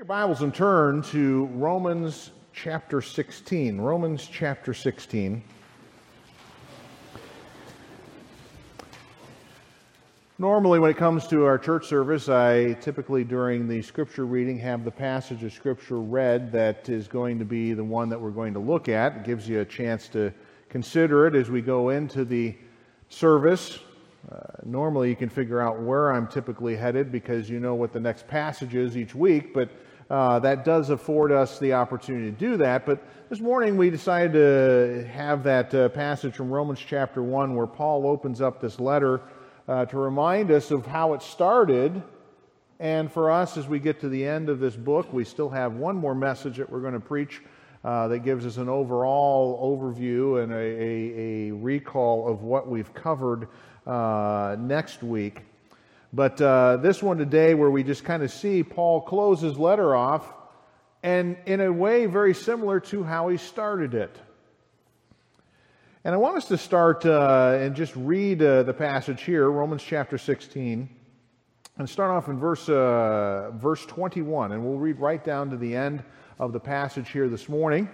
your Bibles and turn to Romans chapter 16. Romans chapter 16. Normally, when it comes to our church service, I typically, during the scripture reading, have the passage of scripture read that is going to be the one that we're going to look at. It gives you a chance to consider it as we go into the service. Uh, normally, you can figure out where I'm typically headed because you know what the next passage is each week, but uh, that does afford us the opportunity to do that. But this morning, we decided to have that uh, passage from Romans chapter 1 where Paul opens up this letter uh, to remind us of how it started. And for us, as we get to the end of this book, we still have one more message that we're going to preach uh, that gives us an overall overview and a, a, a recall of what we've covered uh, next week. But uh, this one today, where we just kind of see Paul close his letter off, and in a way very similar to how he started it. And I want us to start uh, and just read uh, the passage here, Romans chapter 16, and start off in verse, uh, verse 21. And we'll read right down to the end of the passage here this morning.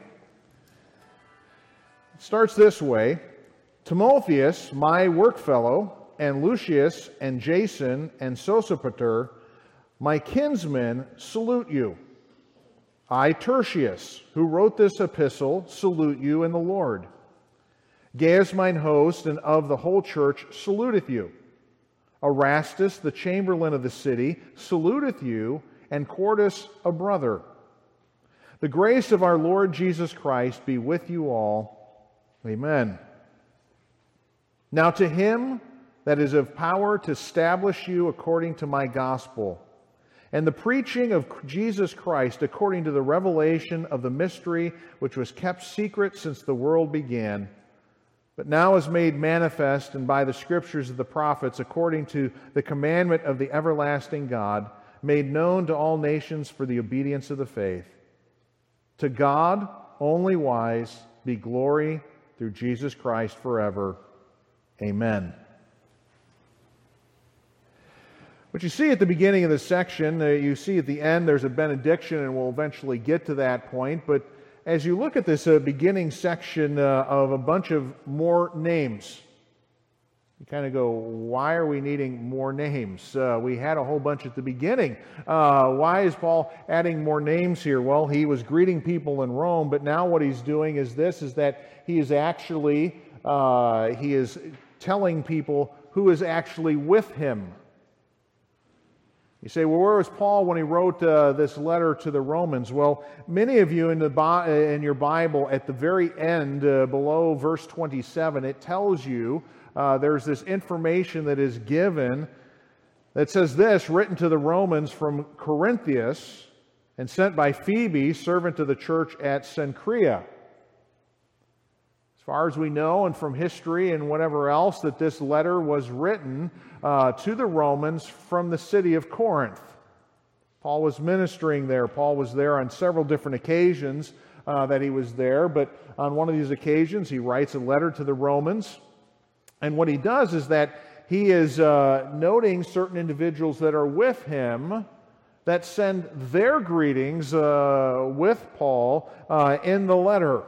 It starts this way Timotheus, my workfellow, and Lucius, and Jason, and Sosipater, my kinsmen, salute you. I, Tertius, who wrote this epistle, salute you in the Lord. Gaius, mine host, and of the whole church, saluteth you. Erastus, the chamberlain of the city, saluteth you, and Quartus, a brother. The grace of our Lord Jesus Christ be with you all. Amen. Now, to him that is of power to establish you according to my gospel, and the preaching of Jesus Christ according to the revelation of the mystery which was kept secret since the world began but now is made manifest and by the scriptures of the prophets according to the commandment of the everlasting God, made known to all nations for the obedience of the faith. To God, only wise, be glory through Jesus Christ forever. Amen. What you see at the beginning of this section, uh, you see at the end there's a benediction, and we'll eventually get to that point, but as you look at this uh, beginning section uh, of a bunch of more names, you kind of go, why are we needing more names? Uh, we had a whole bunch at the beginning. Uh, why is Paul adding more names here? Well, he was greeting people in Rome, but now what he's doing is this: is that he is actually he is telling people who is actually with him. You say, well, where was Paul when he wrote uh, this letter to the Romans? Well, many of you in, the, uh, in your Bible, at the very end, uh, below verse 27, it tells you uh, there's this information that is given that says this written to the Romans from Corinthus and sent by Phoebe, servant to the church at Cenchrea far as we know, and from history and whatever else, that this letter was written uh, to the Romans from the city of Corinth. Paul was ministering there. Paul was there on several different occasions uh, that he was there, but on one of these occasions, he writes a letter to the Romans. And what he does is that he is uh, noting certain individuals that are with him that send their greetings uh, with Paul uh, in the letter.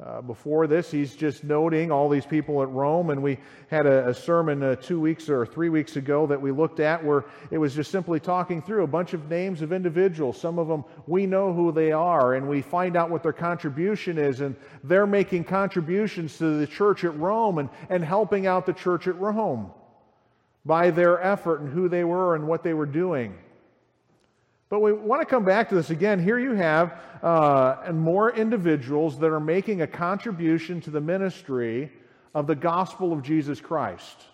Uh, before this, he's just noting all these people at Rome, and we had a, a sermon uh, two weeks or three weeks ago that we looked at where it was just simply talking through a bunch of names of individuals. Some of them we know who they are, and we find out what their contribution is, and they're making contributions to the church at Rome and, and helping out the church at Rome by their effort and who they were and what they were doing. But we want to come back to this again. Here you have uh, more individuals that are making a contribution to the ministry of the gospel of Jesus Christ.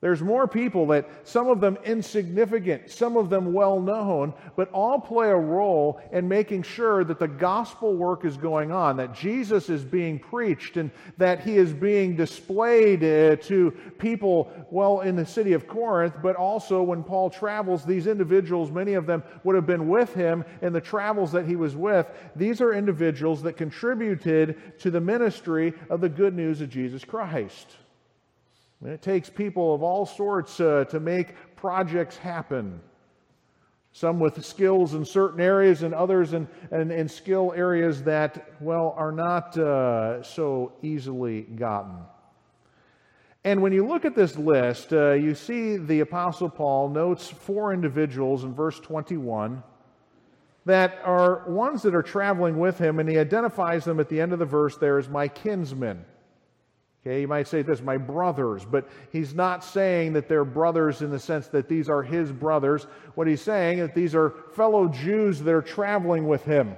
There's more people that, some of them insignificant, some of them well known, but all play a role in making sure that the gospel work is going on, that Jesus is being preached, and that he is being displayed uh, to people, well, in the city of Corinth, but also when Paul travels, these individuals, many of them would have been with him in the travels that he was with. These are individuals that contributed to the ministry of the good news of Jesus Christ. And it takes people of all sorts uh, to make projects happen. Some with skills in certain areas and others in, in, in skill areas that, well, are not uh, so easily gotten. And when you look at this list, uh, you see the Apostle Paul notes four individuals in verse 21 that are ones that are traveling with him, and he identifies them at the end of the verse there as my kinsmen. Okay, you might say this, my brothers, but he's not saying that they're brothers in the sense that these are his brothers. What he's saying is that these are fellow Jews that are traveling with him.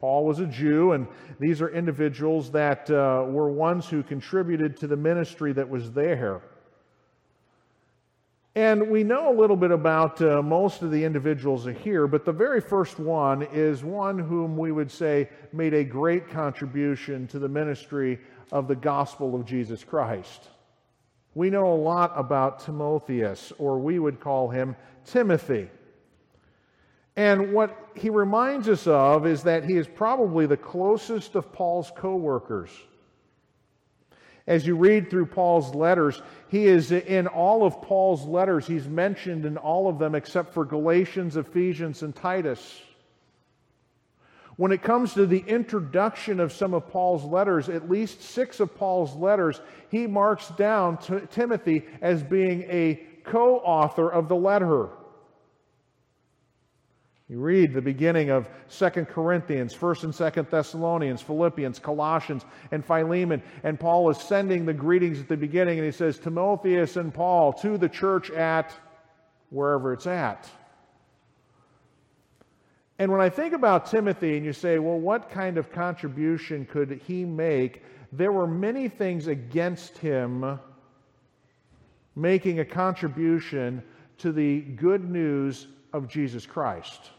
Paul was a Jew, and these are individuals that uh, were ones who contributed to the ministry that was there. And we know a little bit about uh, most of the individuals here, but the very first one is one whom we would say made a great contribution to the ministry of the gospel of Jesus Christ. We know a lot about Timotheus, or we would call him Timothy. And what he reminds us of is that he is probably the closest of Paul's co workers. As you read through Paul's letters, he is in all of Paul's letters. He's mentioned in all of them except for Galatians, Ephesians, and Titus. When it comes to the introduction of some of Paul's letters, at least six of Paul's letters, he marks down t- Timothy as being a co author of the letter. You read the beginning of 2 Corinthians, 1st and 2nd Thessalonians, Philippians, Colossians, and Philemon. And Paul is sending the greetings at the beginning, and he says, Timotheus and Paul to the church at wherever it's at. And when I think about Timothy and you say, well, what kind of contribution could he make? There were many things against him making a contribution to the good news of Jesus Christ.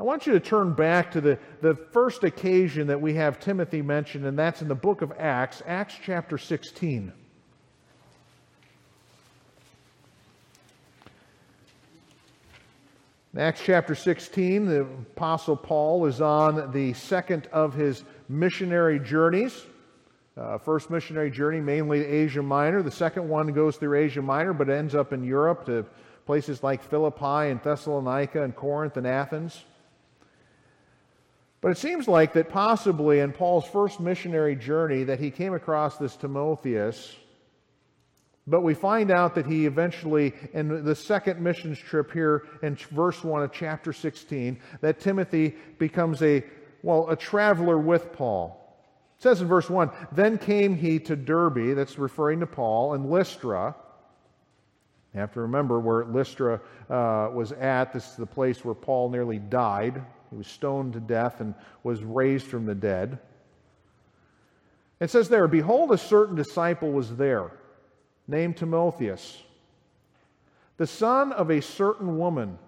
I want you to turn back to the, the first occasion that we have Timothy mentioned, and that's in the book of Acts, Acts chapter 16. In Acts chapter 16, the Apostle Paul is on the second of his missionary journeys. Uh, first missionary journey, mainly to Asia Minor. The second one goes through Asia Minor, but ends up in Europe to places like Philippi and Thessalonica and Corinth and Athens. But it seems like that possibly in Paul's first missionary journey that he came across this Timotheus but we find out that he eventually, in the second missions trip here in verse 1 of chapter 16, that Timothy becomes a, well, a traveler with Paul. It says in verse 1 Then came he to Derbe, that's referring to Paul, and Lystra. You have to remember where Lystra uh, was at. This is the place where Paul nearly died. He was stoned to death and was raised from the dead. It says there, Behold, a certain disciple was there named Timotheus, the son of a certain woman,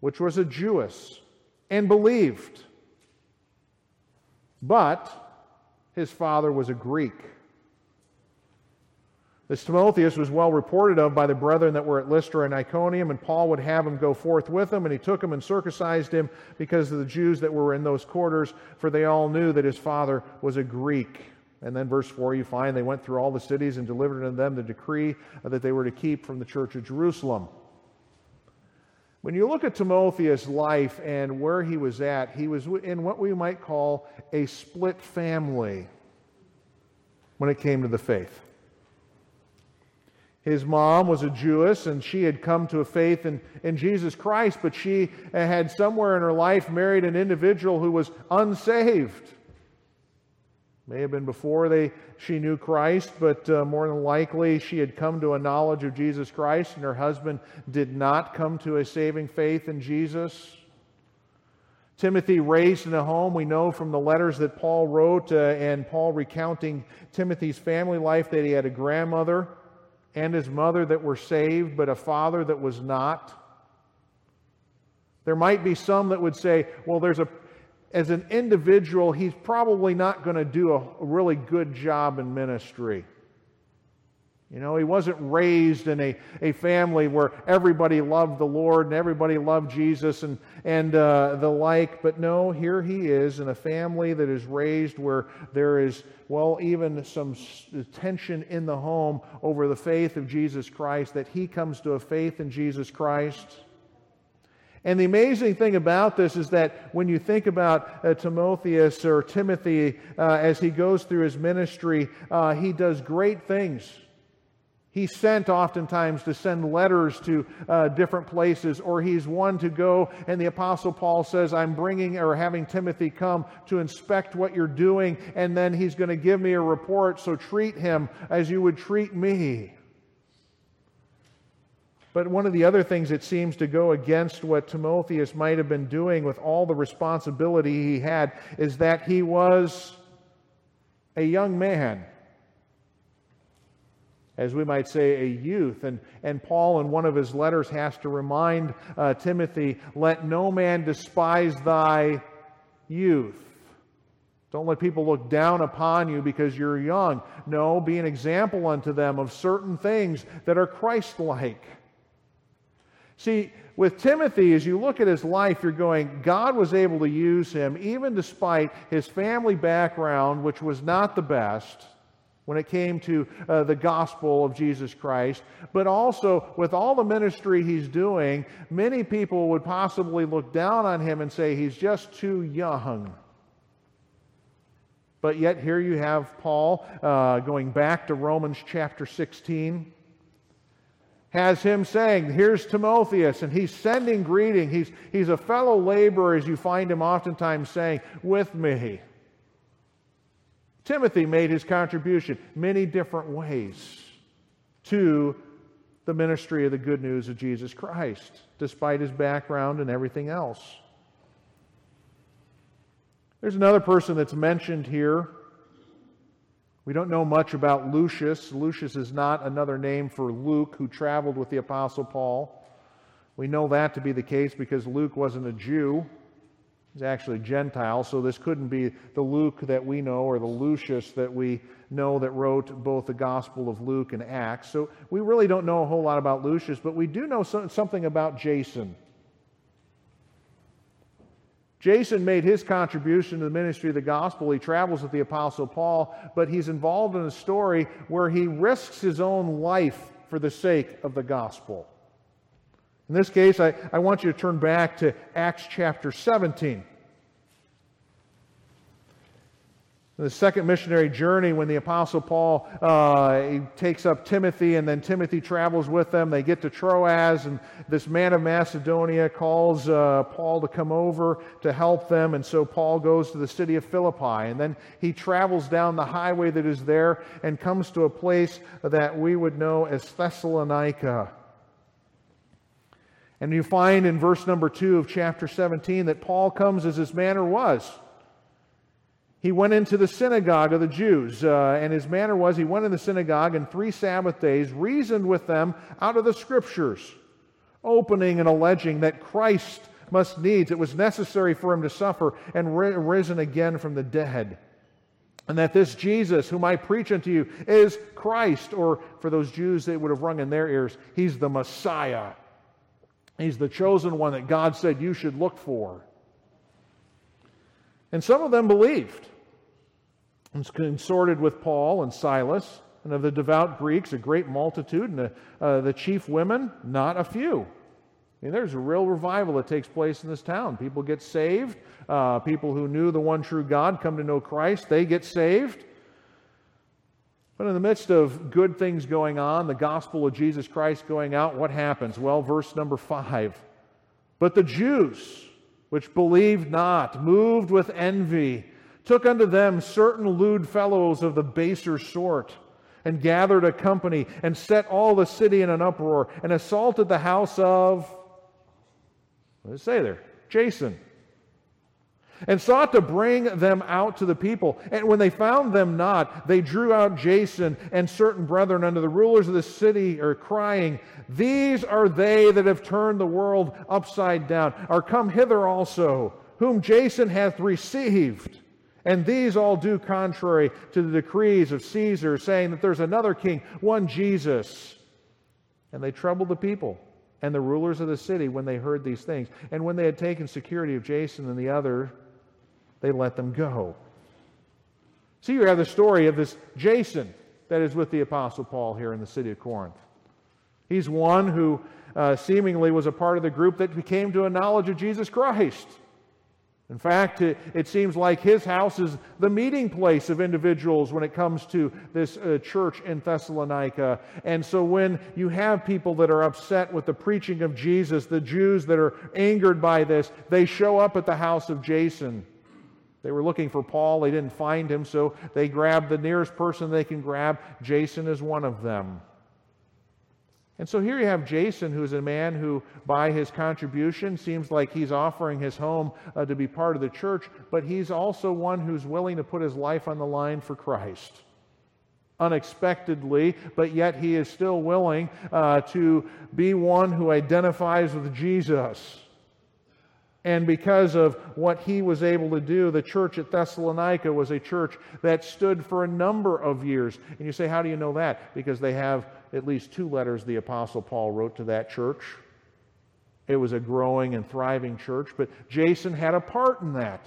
which was a Jewess, and believed. But his father was a Greek. This Timotheus was well reported of by the brethren that were at Lystra and Iconium, and Paul would have him go forth with him, and he took him and circumcised him because of the Jews that were in those quarters, for they all knew that his father was a Greek. And then, verse 4, you find they went through all the cities and delivered unto them the decree that they were to keep from the church of Jerusalem. When you look at Timotheus' life and where he was at, he was in what we might call a split family when it came to the faith. His mom was a Jewess, and she had come to a faith in, in Jesus Christ, but she had somewhere in her life married an individual who was unsaved. May have been before they, she knew Christ, but uh, more than likely she had come to a knowledge of Jesus Christ, and her husband did not come to a saving faith in Jesus. Timothy raised in a home, we know from the letters that Paul wrote, uh, and Paul recounting Timothy's family life, that he had a grandmother and his mother that were saved, but a father that was not. There might be some that would say, well, there's a as an individual, he's probably not going to do a, really good job in ministry. You know, he wasn't raised in a, a family where everybody loved the Lord and everybody loved Jesus and, and uh, the like. But no, here he is in a family that is raised where there is, well, even some tension in the home over the faith of Jesus Christ, that he comes to a faith in Jesus Christ. And the amazing thing about this is that when you think about uh, Timotheus or Timothy uh, as he goes through his ministry, uh, he does great things. He's sent oftentimes to send letters to uh, different places, or he's one to go, and the Apostle Paul says, I'm bringing or having Timothy come to inspect what you're doing, and then he's going to give me a report, so treat him as you would treat me. But one of the other things that seems to go against what Timotheus might have been doing with all the responsibility he had is that he was a young man as we might say, a youth. And, and Paul, in one of his letters, has to remind uh, Timothy let no man despise thy youth. Don't let people look down upon you because you're young. No, be an example unto them of certain things that are Christ like. See, with Timothy, as you look at his life, you're going, God was able to use him even despite his family background, which was not the best when it came to uh, the gospel of Jesus Christ, but also with all the ministry he's doing, many people would possibly look down on him and say he's just too young. But yet, here you have Paul uh, going back to Romans chapter 16 has him saying, Here's Timotheus, and he's sending greeting. He's, he's a fellow laborer, as you find him oftentimes saying, with me. Timothy made his contribution many different ways to the ministry of the good news of Jesus Christ, despite his background and everything else. There's another person that's mentioned here. We don't know much about Lucius. Lucius is not another name for Luke, who traveled with the Apostle Paul. We know that to be the case because Luke wasn't a Jew. He's actually a Gentile, so this couldn't be the Luke that we know or the Lucius that we know that wrote both the Gospel of Luke and Acts. So we really don't know a whole lot about Lucius, but we do know something about Jason. Jason made his contribution to the ministry of the gospel. He travels with the Apostle Paul, but he's involved in a story where he risks his own life for the sake of the gospel. In this case, I, I want you to turn back to Acts chapter 17. The second missionary journey, when the Apostle Paul uh, takes up Timothy, and then Timothy travels with them, they get to Troas, and this man of Macedonia calls uh, Paul to come over to help them, and so Paul goes to the city of Philippi, and then he travels down the highway that is there and comes to a place that we would know as Thessalonica. And you find in verse number 2 of chapter 17 that Paul comes as his manner was. He went into the synagogue of the Jews, uh, and his manner was he went in the synagogue and three Sabbath days reasoned with them out of the Scriptures, opening and alleging that Christ must needs, it was necessary for him to suffer and risen again from the dead. And that this Jesus, whom I preach unto you, is Christ, or for those Jews, they would have rung in their ears, he's the Messiah. He's the chosen one that God said you should look for. And some of them believed and consorted with Paul and Silas. And of the devout Greeks, a great multitude, and the, uh, the chief women, not a few. I mean, there's a real revival that takes place in this town. People get saved. Uh, people who knew the one true God come to know Christ. They get saved. But in the midst of good things going on, the gospel of Jesus Christ going out, what happens? Well, verse number five. But the Jews, which believed not, moved with envy, took unto them certain lewd fellows of the baser sort, and gathered a company, and set all the city in an uproar, and assaulted the house of, what does it say there? Jason and sought to bring them out to the people. And when they found them not, they drew out Jason and certain brethren unto the rulers of the city, are crying, These are they that have turned the world upside down, are come hither also, whom Jason hath received. And these all do contrary to the decrees of Caesar, saying that there's another king, one Jesus. And they troubled the people and the rulers of the city when they heard these things. And when they had taken security of Jason and the other, they let them go. See, you have the story of this Jason that is with the Apostle Paul here in the city of Corinth. He's one who uh, seemingly was a part of the group that came to a knowledge of Jesus Christ. In fact, it, it, seems like his house is the meeting place of individuals when it comes to this uh, church in Thessalonica. And so, when you have people that are upset with the preaching of Jesus, the Jews that are angered by this, they show up at the house of Jason. They were looking for Paul, they didn't find him, so they grabbed the nearest person they can grab. Jason is one of them. And so here you have Jason, who's a man who, by his contribution, seems like he's offering his home uh, to be part of the church, but he's also one who's willing to put his life on the line for Christ. Unexpectedly, but yet he is still willing uh, to be one who identifies with Jesus. And because of what he was able to do, the church at Thessalonica was a church that stood for a number of years. And you say, how do you know that? Because they have at least two letters the Apostle Paul wrote to that church. It was a growing and thriving church, but Jason had a part in that.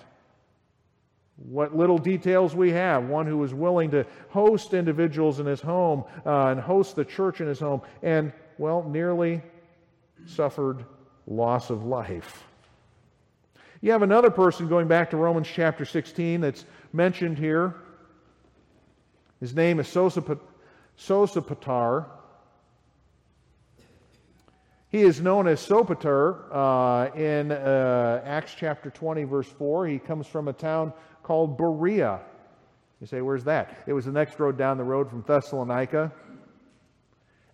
What little details we have one who was willing to host individuals in his home uh, and host the church in his home, and, well, nearly suffered loss of life. You have another person going back to Romans chapter 16 that's mentioned here. His name is. Sosipater. He is known as Sopater uh, in uh, Acts chapter 20, verse 4. He comes from a town called Berea. You say, where's that? It was the next road down the road from Thessalonica.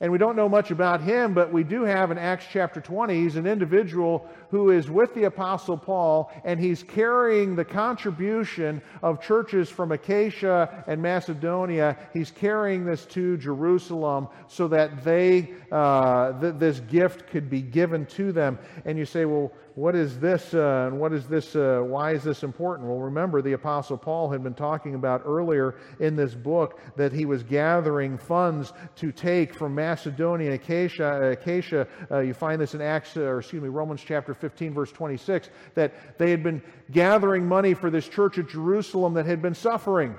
And we don't know much about him, but we do have in Acts chapter 20, he's an individual who is with the Apostle Paul, and he's carrying the contribution of churches from Acacia and Macedonia. He's carrying this to Jerusalem so that they, uh, th- this gift could be given to them. And you say, well, what is this uh, and what is this uh, why is this important? Well remember the apostle paul had been talking about earlier in this book that he was gathering funds to take from macedonia achaia, acacia uh, you find this in acts or excuse me romans chapter 15 verse 26 that they had been gathering money for this church at jerusalem that had been suffering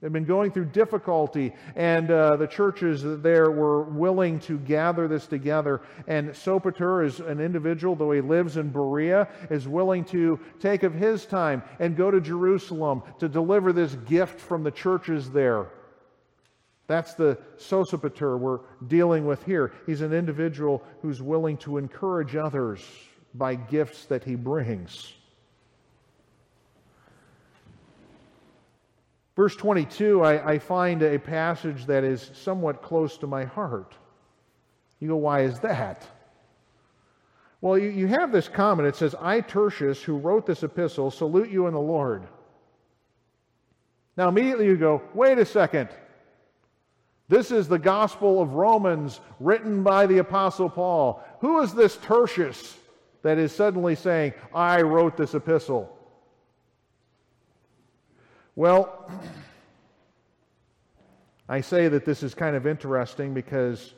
They've been going through difficulty, and uh, the churches there were willing to gather this together. And Sopater is an individual, though he lives in Berea, is willing to take of his time and go to Jerusalem to deliver this gift from the churches there. That's the Sosipater we're dealing with here. He's an individual who's willing to encourage others by gifts that he brings. Verse 22, I, I, find a passage that is somewhat close to my heart. You go, why is that? Well, you, you have this comment. It says, I, Tertius, who wrote this epistle, salute you in the Lord. Now, immediately you go, wait a second. This is the Gospel of Romans written by the Apostle Paul. Who is this Tertius that is suddenly saying, I wrote this epistle? Well, I say that this is kind of interesting because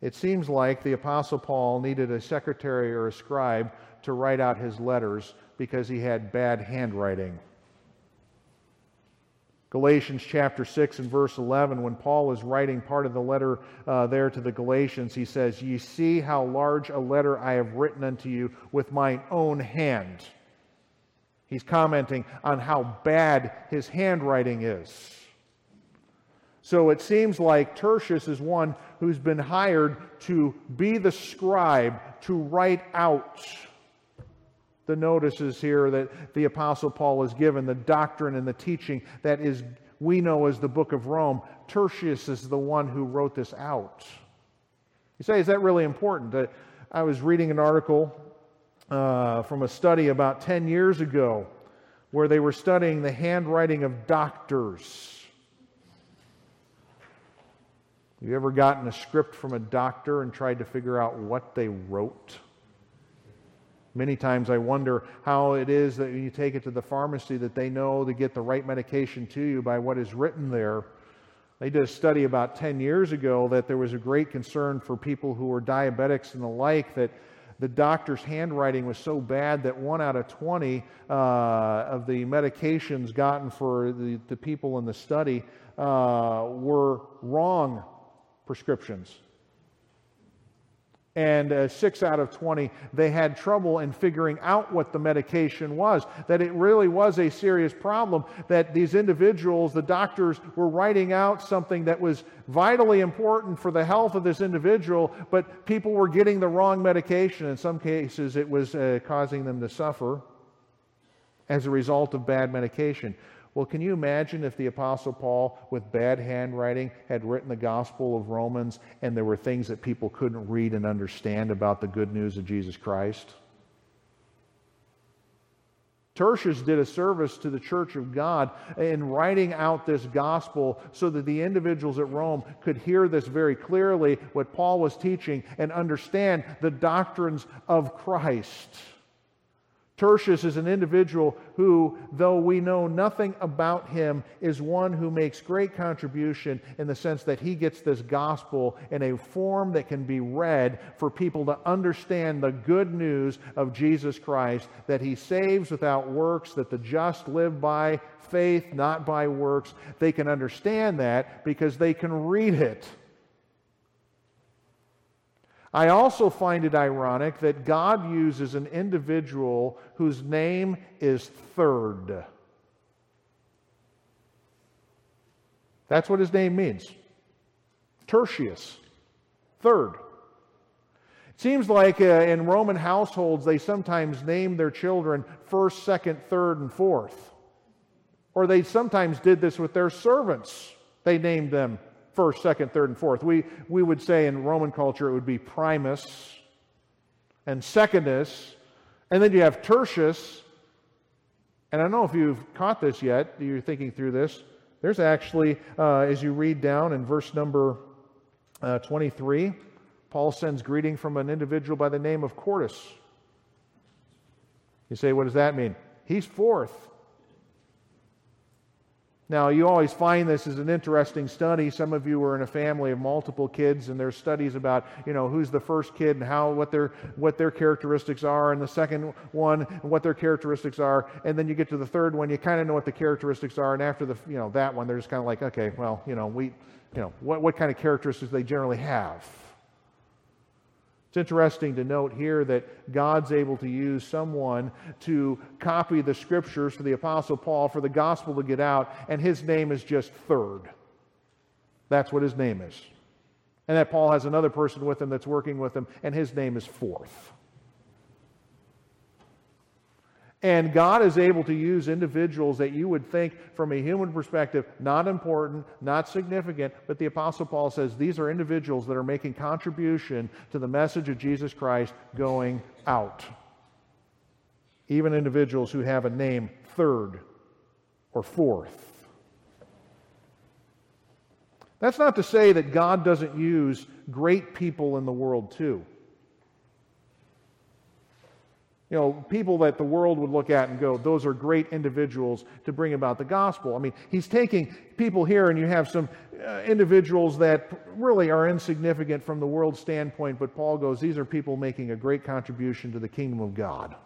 it seems like the Apostle Paul needed a secretary or a scribe to write out his letters because he had bad handwriting. Galatians chapter 6 and verse 11, when Paul is writing part of the letter uh, there to the Galatians, he says, Ye see how large a letter I have written unto you with mine own hand. He's commenting on how bad his handwriting is. So it seems like Tertius is one who's been hired to be the scribe, to write out the notices here that the Apostle Paul has given, the doctrine and the teaching that is we know as the book of Rome. Tertius is the one who wrote this out. You say, is that really important? I was reading an article uh, from a study about 10 years ago where they were studying the handwriting of doctors. Have You ever gotten a script from a doctor and tried to figure out what they wrote? Many times I wonder how it is that when you take it to the pharmacy that they know to get the right medication to you by what is written there. They did a study about 10 years ago that there was a great concern for people who were diabetics and the like that the doctor's handwriting was so bad that one out of 20 uh, of the medications gotten for the, the people in the study uh, were wrong prescriptions. And uh, six out of 20, they had trouble in figuring out what the medication was. That it really was a serious problem, that these individuals, the doctors, were writing out something that was vitally important for the health of this individual, but people were getting the wrong medication. In some cases, it was uh, causing them to suffer as a result of bad medication. Well, can you imagine if the Apostle Paul, with bad handwriting, had written the Gospel of Romans and there were things that people couldn't read and understand about the good news of Jesus Christ? Tertius did a service to the church of God in writing out this gospel so that the individuals at Rome could hear this very clearly, what Paul was teaching, and understand the doctrines of Christ. Tertius is an individual who, though we know nothing about him, is one who makes great contribution in the sense that he gets this gospel in a form that can be read for people to understand the good news of Jesus Christ, that he saves without works, that the just live by faith, not by works. They can understand that because they can read it. I also find it ironic that God uses an individual whose name is Third. That's what his name means. Tertius, third. It seems like uh, in Roman households, they sometimes name their children first, second, third, and fourth. Or they sometimes did this with their servants. They named them first, second, third, and fourth. We, we would say in Roman culture it would be primus and secondus, and then you have tertius. And I don't know if you've caught this yet, you're thinking through this. There's actually, uh, as you read down in verse number uh, 23, Paul sends greeting from an individual by the name of Quartus. You say, what does that mean? He's fourth. Now, you always find this as an interesting study. Some of you are in a family of multiple kids, and there's studies about, you know, who's the first kid and how what their what their characteristics are, and the second one and what their characteristics are, and then you get to the third one, you kind of know what the characteristics are, and after the you know that one, they're just kind of like, okay, well, you know, we, you know, what what kind of characteristics they generally have. It's interesting to note here that God's able to use someone to copy the scriptures for the Apostle Paul for the gospel to get out, and his name is just third. That's what his name is. And that Paul has another person with him that's working with him, and his name is fourth. And God is able to use individuals that you would think, from a human perspective, not important, not significant, but the Apostle Paul says these are individuals that are making contribution to the message of Jesus Christ going out. Even individuals who have a name third or fourth. That's not to say that God doesn't use great people in the world too. You know, people that the world would look at and go, those are great individuals to bring about the gospel. I mean, he's taking people here, and you have some uh, individuals that really are insignificant from the world's standpoint, but Paul goes, these are people making a great contribution to the kingdom of God.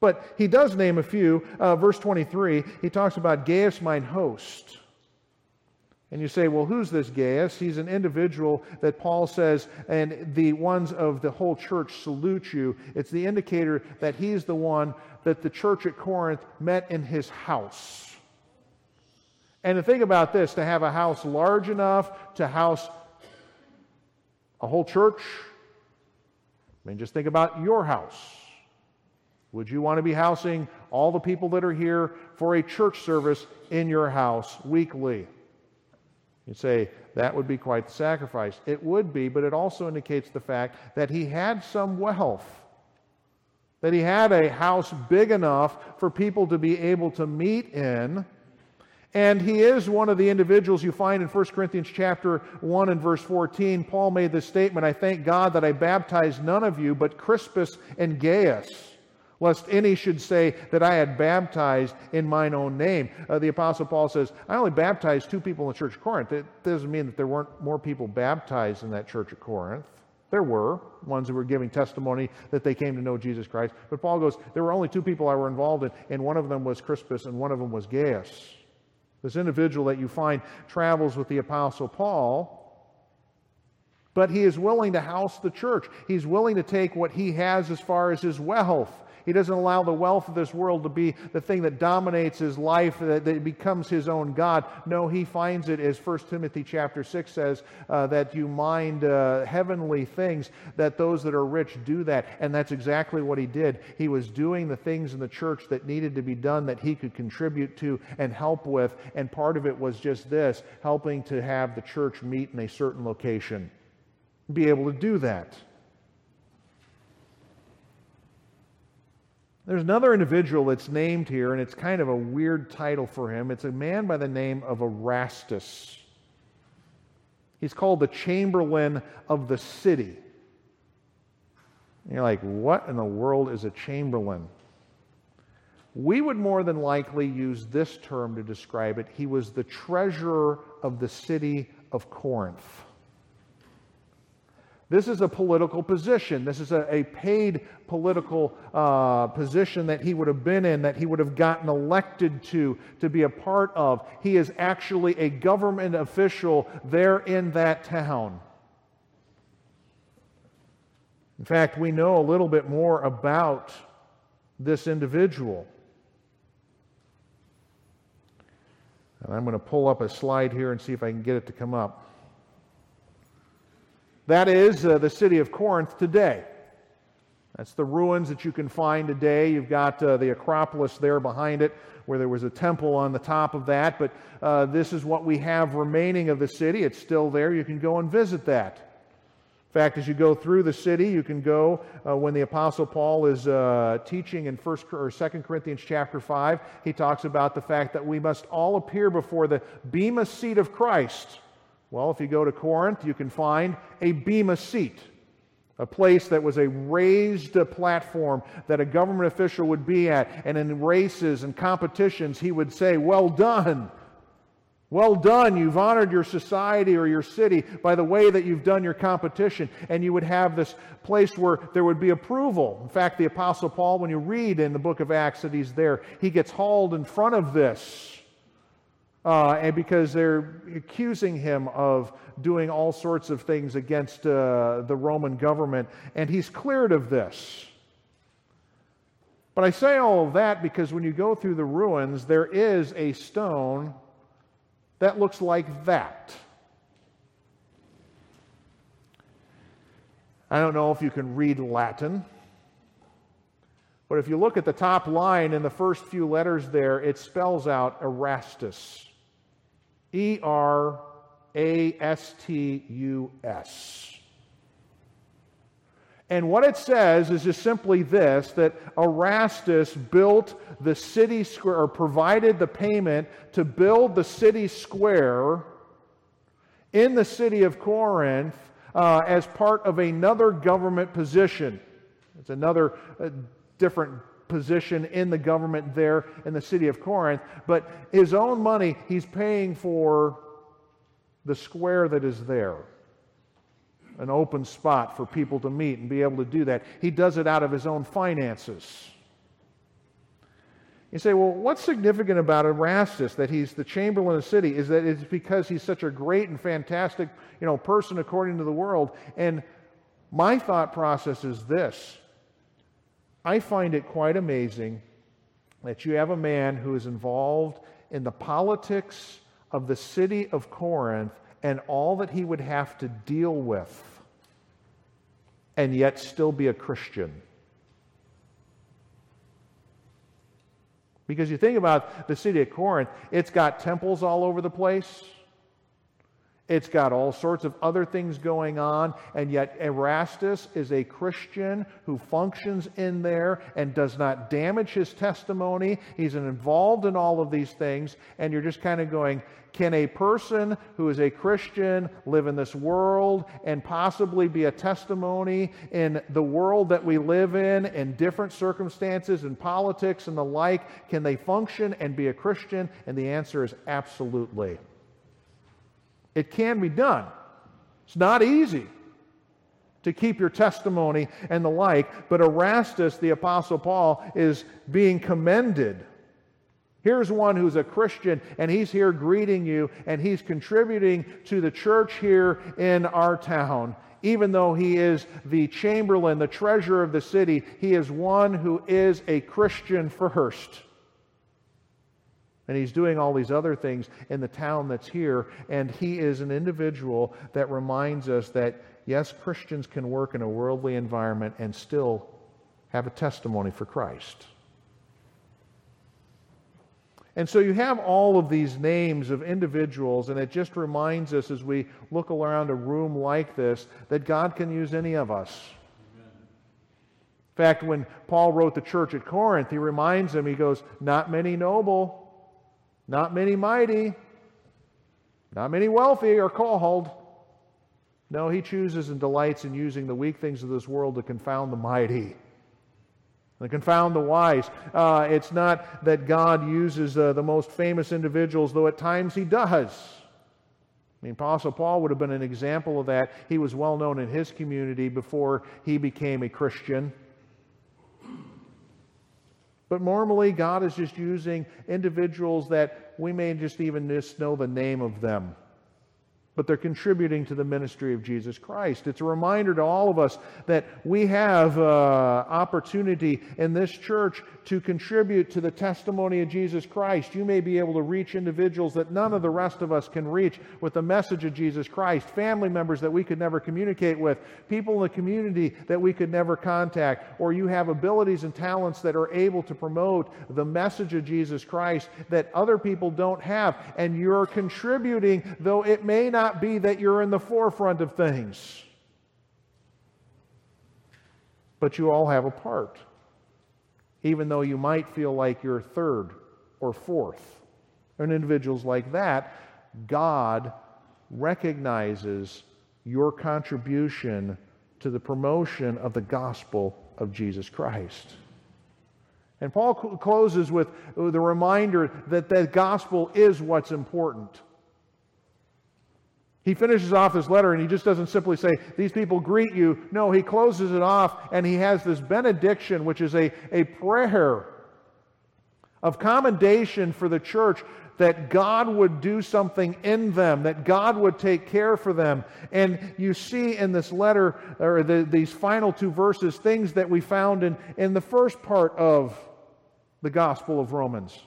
But he does name a few. Uh, verse 23, he talks about Gaius, mine host. And you say, well, who's this Gaius? He's an individual that Paul says, and the ones of the whole church salute you. It's the indicator that he's the one that the church at Corinth met in his house. And to think about this to have a house large enough to house a whole church, I mean, just think about your house. Would you want to be housing all the people that are here for a church service in your house weekly? You say, that would be quite the sacrifice. It would be, but it also indicates the fact that he had some wealth, that he had a house big enough for people to be able to meet in. And he is one of the individuals you find in 1 Corinthians chapter 1 and verse 14. Paul made this statement I thank God that I baptized none of you but Crispus and Gaius lest any should say that I had baptized in mine own name. Uh, the Apostle Paul says, I only baptized two people in the church of Corinth. It doesn't mean that there weren't more people baptized in that church of Corinth. There were ones who were giving testimony that they came to know Jesus Christ. But Paul goes, There were only two people I were involved in, and one of them was Crispus, and one of them was Gaius. This individual that you find travels with the Apostle Paul but he is willing to house the church. He's willing to take what he has as far as his wealth he doesn't allow the wealth of this world to be the thing that dominates his life, that, that becomes his own God. No, he finds it, as 1 Timothy chapter 6 says, uh, that you mind uh, heavenly things, that those that are rich do that. And that's exactly what he did. He was doing the things in the church that needed to be done that he could contribute to and help with. And part of it was just this helping to have the church meet in a certain location. Be able to do that. There's another individual that's named here, and it's kind of a weird title for him. It's a man by the name of Erastus. He's called the Chamberlain of the city. And you're like, what in the world is a chamberlain? We would more than likely use this term to describe it. He was the treasurer of the city of Corinth. This is a political position. This is a, a paid political uh, position that he would have been in, that he would have gotten elected to, to be a part of. He is actually a government official there in that town. In fact, we know a little bit more about this individual. And I'm going to pull up a slide here and see if I can get it to come up. That is uh, the city of Corinth today. That's the ruins that you can find today. You've got uh, the Acropolis there behind it, where there was a temple on the top of that. But uh, this is what we have remaining of the city. It's still there. You can go and visit that. In fact, as you go through the city, you can go uh, when the Apostle Paul is uh, teaching in First or Second Corinthians chapter five. He talks about the fact that we must all appear before the bema seat of Christ well, if you go to Corinth, you can find a bema seat, a place that was a raised platform that a government official would be at. And in races and competitions, he would say, Well done. Well done. You've honored your society or your city by the way that you've done your competition. And you would have this place where there would be approval. In fact, the Apostle Paul, when you read in the book of Acts that he's there, he gets hauled in front of this uh, and because they're accusing him of doing all sorts of things against uh, the Roman government, and he's cleared of this. But I say all of that because when you go through the ruins, there is a stone that looks like that. I don't know if you can read Latin, but if you look at the top line in the first few letters there, it spells out Erastus. E R A S T U S. And what it says is just simply this that Erastus built the city square, or provided the payment to build the city square in the city of Corinth uh, as part of another government position. It's another uh, different position in the government there in the city of Corinth, but his own money, he's paying for the square that is there. An open spot for people to meet and be able to do that. He does it out of his own finances. You say, well, what's significant about Erastus that he's the chamberlain of the city? Is that it's because he's such a great and fantastic, you know, person according to the world. And my thought process is this I find it quite amazing that you have a man who is involved in the politics of the city of Corinth and all that he would have to deal with, and yet still be a Christian. Because you think about the city of Corinth, it's got temples all over the place. It's got all sorts of other things going on, and yet Erastus is a Christian who functions in there and does not damage his testimony. He's involved in all of these things, and you're just kind of going, can a person who is a Christian live in this world and possibly be a testimony in the world that we live in, in different circumstances, in politics and the like? Can they function and be a Christian? And the answer is absolutely. It can be done. It's not easy to keep your testimony and the like, but Erastus, the Apostle Paul, is being commended. Here's one who's a Christian, and he's here greeting you, and he's contributing to the church here in our town. Even though he is the chamberlain, the treasurer of the city, he is one who is a Christian first. And he's doing all these other things in the town that's here. And he is an individual that reminds us that, yes, Christians can work in a worldly environment and still have a testimony for Christ. And so you have all of these names of individuals, and it just reminds us as we look around a room like this that God can use any of us. In fact, when Paul wrote the church at Corinth, he reminds them, he goes, Not many noble, not many mighty, not many wealthy are called. No, he chooses and delights in using the weak things of this world to confound the mighty and confound the wise. Uh, it's not that God uses uh, the most famous individuals, though at times he does. I mean, Apostle Paul would have been an example of that. He was well known in his community before he became a Christian. But normally, God is just using individuals that we may just even just know the name of them but they're contributing to the ministry of Jesus Christ. It's a reminder to all of us that we have uh, opportunity in this church to contribute to the testimony of Jesus Christ. You may be able to reach individuals that none of the rest of us can reach with the message of Jesus Christ, family members that we could never communicate with, people in the community that we could never contact, or you have abilities and talents that are able to promote the message of Jesus Christ that other people don't have, and you're contributing, though it may not not be that you're in the forefront of things, but you all have a part, even though you might feel like you're third or fourth. And individuals like that, God recognizes your contribution to the promotion of the gospel of Jesus Christ. And Paul closes with the reminder that the gospel is what's important. He finishes off this letter and he just doesn't simply say, These people greet you. No, he closes it off and he has this benediction, which is a, a prayer of commendation for the church that God would do something in them, that God would take care for them. And you see in this letter, or the, these final two verses, things that we found in, in the first part of the Gospel of Romans.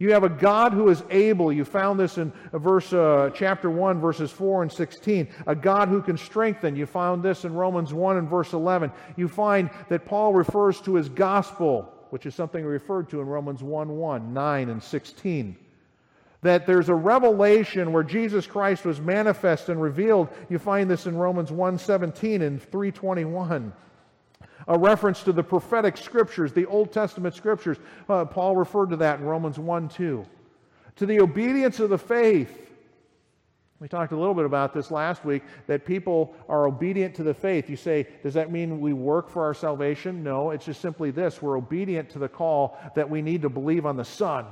You have a God who is able. You found this in verse uh, chapter 1 verses 4 and 16. A God who can strengthen. You found this in Romans 1 and verse 11. You find that Paul refers to his gospel, which is something referred to in Romans 1 1, 9 and 16. That there's a revelation where Jesus Christ was manifest and revealed. You find this in Romans 1 17 and 321 a reference to the prophetic scriptures, the Old Testament scriptures. Uh, Paul referred to that in Romans 1 2. To the obedience of the faith. We talked a little bit about this last week that people are obedient to the faith. You say, does that mean we work for our salvation? No, it's just simply this we're obedient to the call that we need to believe on the Son.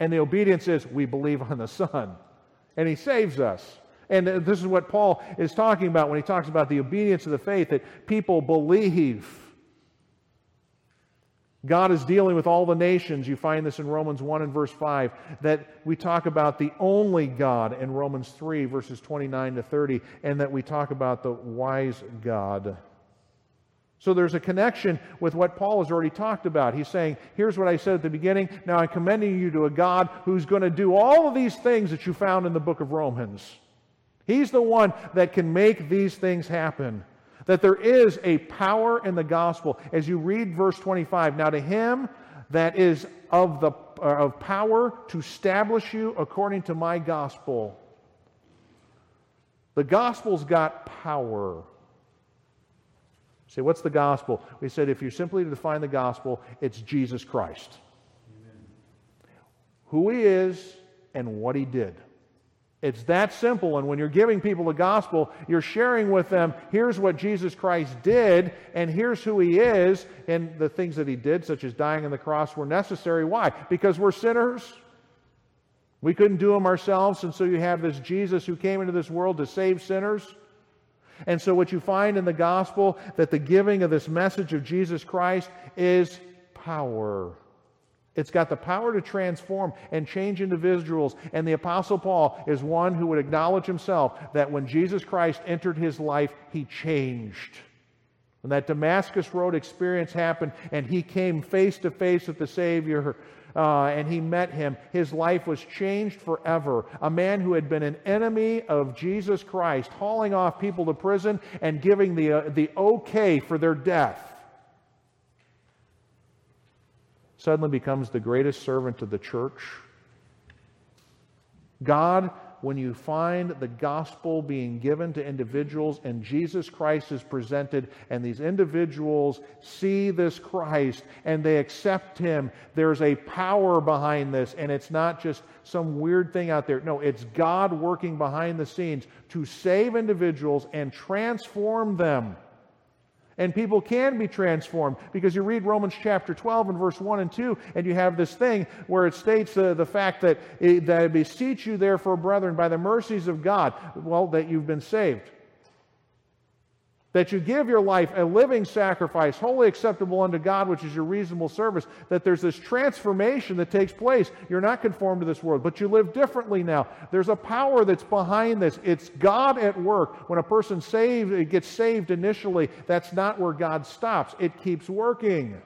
And the obedience is we believe on the Son. And He saves us. And this is what Paul is talking about when he talks about the obedience of the faith that people believe. God is dealing with all the nations. You find this in Romans 1 and verse 5, that we talk about the only God in Romans 3, verses 29 to 30, and that we talk about the wise God. So there's a connection with what Paul has already talked about. He's saying, Here's what I said at the beginning. Now I'm commending you to a God who's going to do all of these things that you found in the book of Romans. He's the one that can make these things happen. That there is a power in the gospel. As you read verse 25, now to him that is of the uh, of power to establish you according to my gospel. The gospel's got power. Say, what's the gospel? We said if you simply define the gospel, it's Jesus Christ. Amen. Who he is and what he did. It's that simple. And when you're giving people the gospel, you're sharing with them here's what Jesus Christ did, and here's who he is, and the things that he did, such as dying on the cross, were necessary. Why? Because we're sinners. We couldn't do them ourselves, and so you have this Jesus who came into this world to save sinners. And so, what you find in the gospel, that the giving of this message of Jesus Christ is power. It's got the power to transform and change individuals. And the Apostle Paul is one who would acknowledge himself that when Jesus Christ entered his life, he changed. When that Damascus Road experience happened and he came face to face with the Savior uh, and he met him, his life was changed forever. A man who had been an enemy of Jesus Christ, hauling off people to prison and giving the, uh, the okay for their death suddenly becomes the greatest servant of the church. God, when you find the gospel being given to individuals and Jesus Christ is presented, and these individuals see this Christ and they accept him, there's a power behind this, and it's not just some weird thing out there. No, it's God working behind the scenes to save individuals and transform them. And people can be transformed because you read Romans chapter 12 and verse 1 and 2, and you have this thing where it states uh, the fact that, that I beseech you, therefore, brethren, by the mercies of God, well, that you've been saved that you give your life a living sacrifice, wholly acceptable unto God, which is your reasonable service, that there's this transformation that takes place. You're not conformed to this world, but you live differently now. There's a power that's behind this. It's God at work. When a person saved, it gets saved initially, that's not where God stops. It keeps working.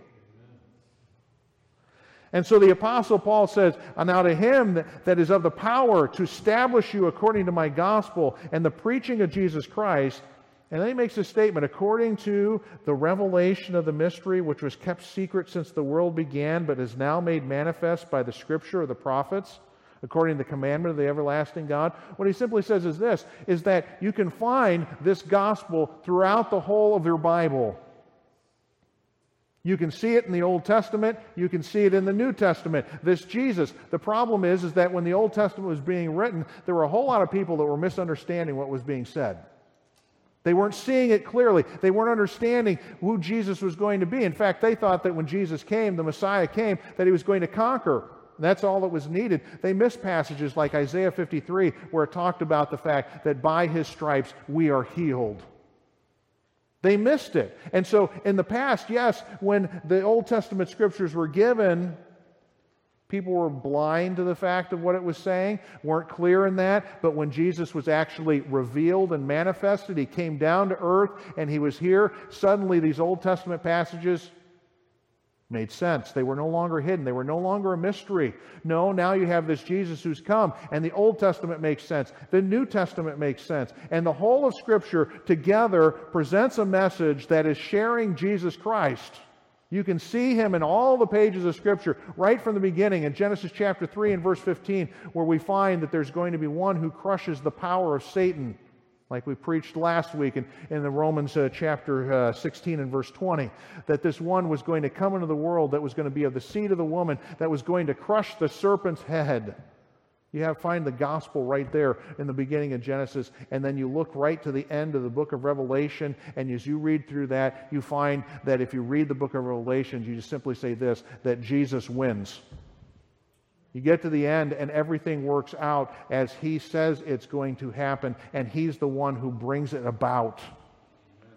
And so the Apostle Paul says, And Now to him that is of the power to establish you according to my gospel and the preaching of Jesus Christ, and then he makes a statement according to the revelation of the mystery, which was kept secret since the world began, but is now made manifest by the scripture of the prophets, according to the commandment of the everlasting God. What he simply says is this is that you can find this gospel throughout the whole of your Bible. You can see it in the Old Testament, you can see it in the New Testament. This Jesus. The problem is, is that when the Old Testament was being written, there were a whole lot of people that were misunderstanding what was being said. They weren't seeing it clearly. They weren't understanding who Jesus was going to be. In fact, they thought that when Jesus came, the Messiah came, that he was going to conquer. That's all that was needed. They missed passages like Isaiah 53, where it talked about the fact that by his stripes we are healed. They missed it. And so in the past, yes, when the Old Testament scriptures were given, People were blind to the fact of what it was saying, weren't clear in that. But when Jesus was actually revealed and manifested, he came down to earth and he was here, suddenly these Old Testament passages made sense. They were no longer hidden, they were no longer a mystery. No, now you have this Jesus who's come, and the Old Testament makes sense, the New Testament makes sense, and the whole of Scripture together presents a message that is sharing Jesus Christ. You can see him in all the pages of Scripture right from the beginning in Genesis chapter 3 and verse 15, where we find that there's going to be one who crushes the power of Satan, like we preached last week in, in the Romans uh, chapter uh, 16 and verse 20. That this one was going to come into the world that was going to be of the seed of the woman, that was going to crush the serpent's head. You have find the gospel right there in the beginning of Genesis, and then you look right to the end of the book of Revelation, and as you read through that, you find that if you read the book of Revelation, you just simply say this that Jesus wins. You get to the end, and everything works out as he says it's going to happen, and he's the one who brings it about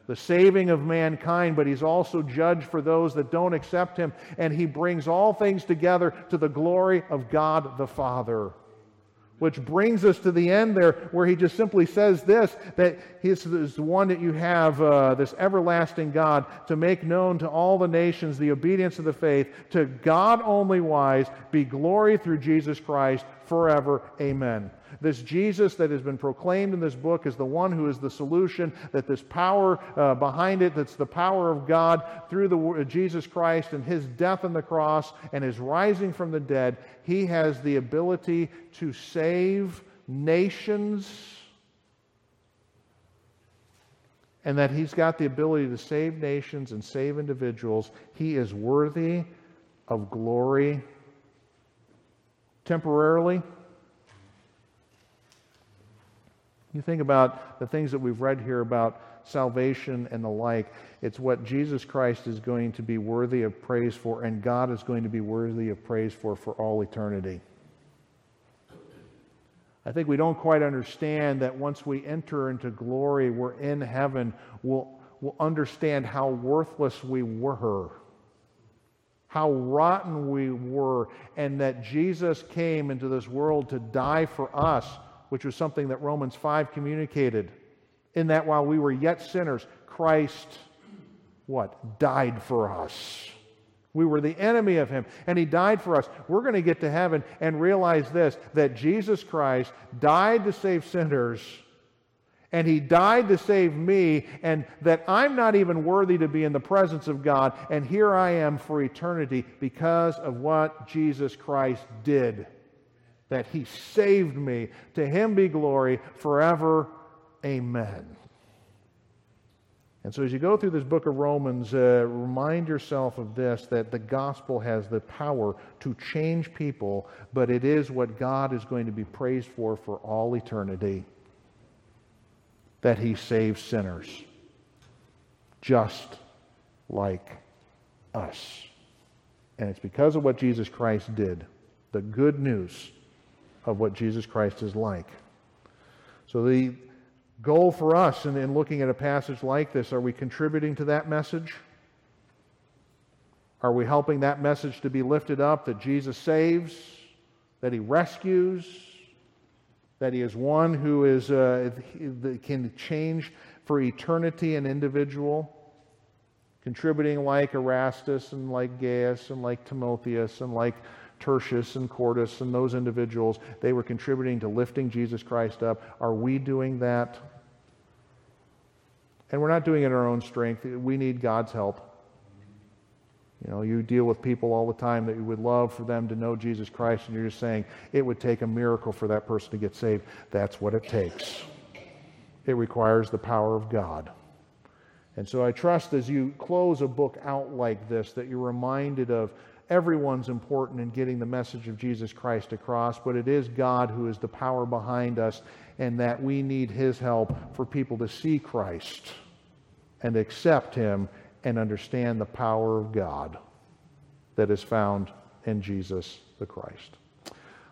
the saving of mankind, but he's also judge for those that don't accept him, and he brings all things together to the glory of God the Father. Which brings us to the end there, where he just simply says this that He's the one that you have, uh, this everlasting God, to make known to all the nations the obedience of the faith, to God only wise, be glory through Jesus Christ forever. Amen. This Jesus that has been proclaimed in this book is the one who is the solution, that this power uh, behind it, that's the power of God through the uh, Jesus Christ and his death on the cross and his rising from the dead, he has the ability to save nations and that he's got the ability to save nations and save individuals. He is worthy of glory temporarily You think about the things that we've read here about salvation and the like. It's what Jesus Christ is going to be worthy of praise for, and God is going to be worthy of praise for for all eternity. I think we don't quite understand that once we enter into glory, we're in heaven, we'll, we'll understand how worthless we were. how rotten we were, and that Jesus came into this world to die for us, which was something that Romans 5 communicated. In that while we were yet sinners, Christ, what? Died for us. We were the enemy of him, and he died for us. We're going to get to heaven and realize this that Jesus Christ died to save sinners and he died to save me, and that I'm not even worthy to be in the presence of God, and here I am for eternity because of what Jesus Christ did. That he saved me. To him be glory forever. Amen. And so, as you go through this book of Romans, uh, remind yourself of this that the gospel has the power to change people, but it is what God is going to be praised for for all eternity that he saves sinners just like us. And it's because of what Jesus Christ did, the good news of what Jesus Christ is like. So, the goal for us in, in looking at a passage like this are we contributing to that message? Are we helping that message to be lifted up that Jesus saves, that he rescues, that he is one who is, uh, can change for eternity an individual, contributing like Erastus and like Gaius and like Timotheus and like Tertius and Quartus and those individuals. They were contributing to lifting Jesus Christ up. Are we doing that? And we're not doing it in our own strength. We need God's help. You know, you deal with people all the time that you would love for them to know Jesus Christ, and you're just saying it would take a miracle for that person to get saved. That's what it takes. It requires the power of God. And so I trust as you close a book out like this that you're reminded of everyone's important in getting the message of Jesus Christ across, but it is God who is the power behind us, and that we need His help for people to see Christ and accept Him and understand the power of God that is found in Jesus the Christ.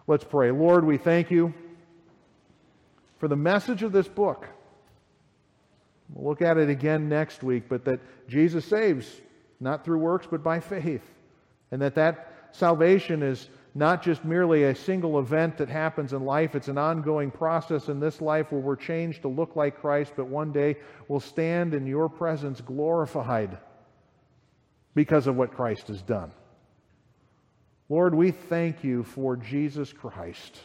Let's pray. Lord, we thank you for the message of this book. We'll look at it again next week, but that Jesus saves not through works but by faith, and that that salvation is not just merely a single event that happens in life. It's an ongoing process in this life where we're changed to look like Christ, but one day we'll stand in your presence glorified because of what Christ has done. Lord, we thank you for Jesus Christ.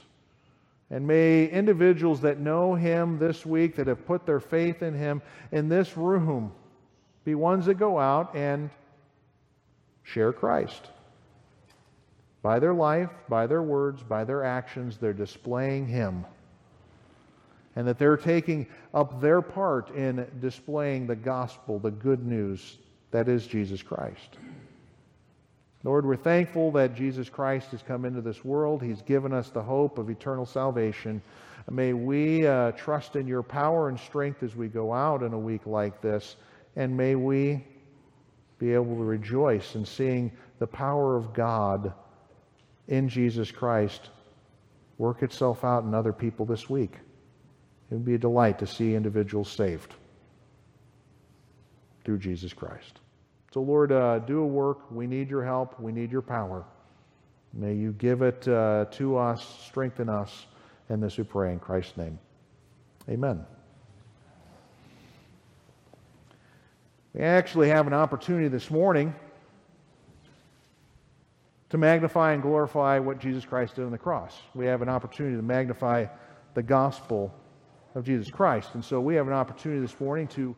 And may individuals that know him this week, that have put their faith in him in this room, be ones that go out and share Christ. By their life, by their words, by their actions, they're displaying Him. And that they're taking up their part in displaying the gospel, the good news that is Jesus Christ. Lord, we're thankful that Jesus Christ has come into this world. He's given us the hope of eternal salvation. May we uh, trust in your power and strength as we go out in a week like this. And may we be able to rejoice in seeing the power of God in Jesus Christ work itself out in other people this week. It would be a delight to see individuals saved through Jesus Christ. So, Lord, uh, do a work. We need your help. We need your power. May you give it uh, to us, strengthen us. And this we pray in Christ's name. Amen. We actually have an opportunity this morning to magnify and glorify what Jesus Christ did on the cross. We have an opportunity to magnify the gospel of Jesus Christ. And so we have an opportunity this morning to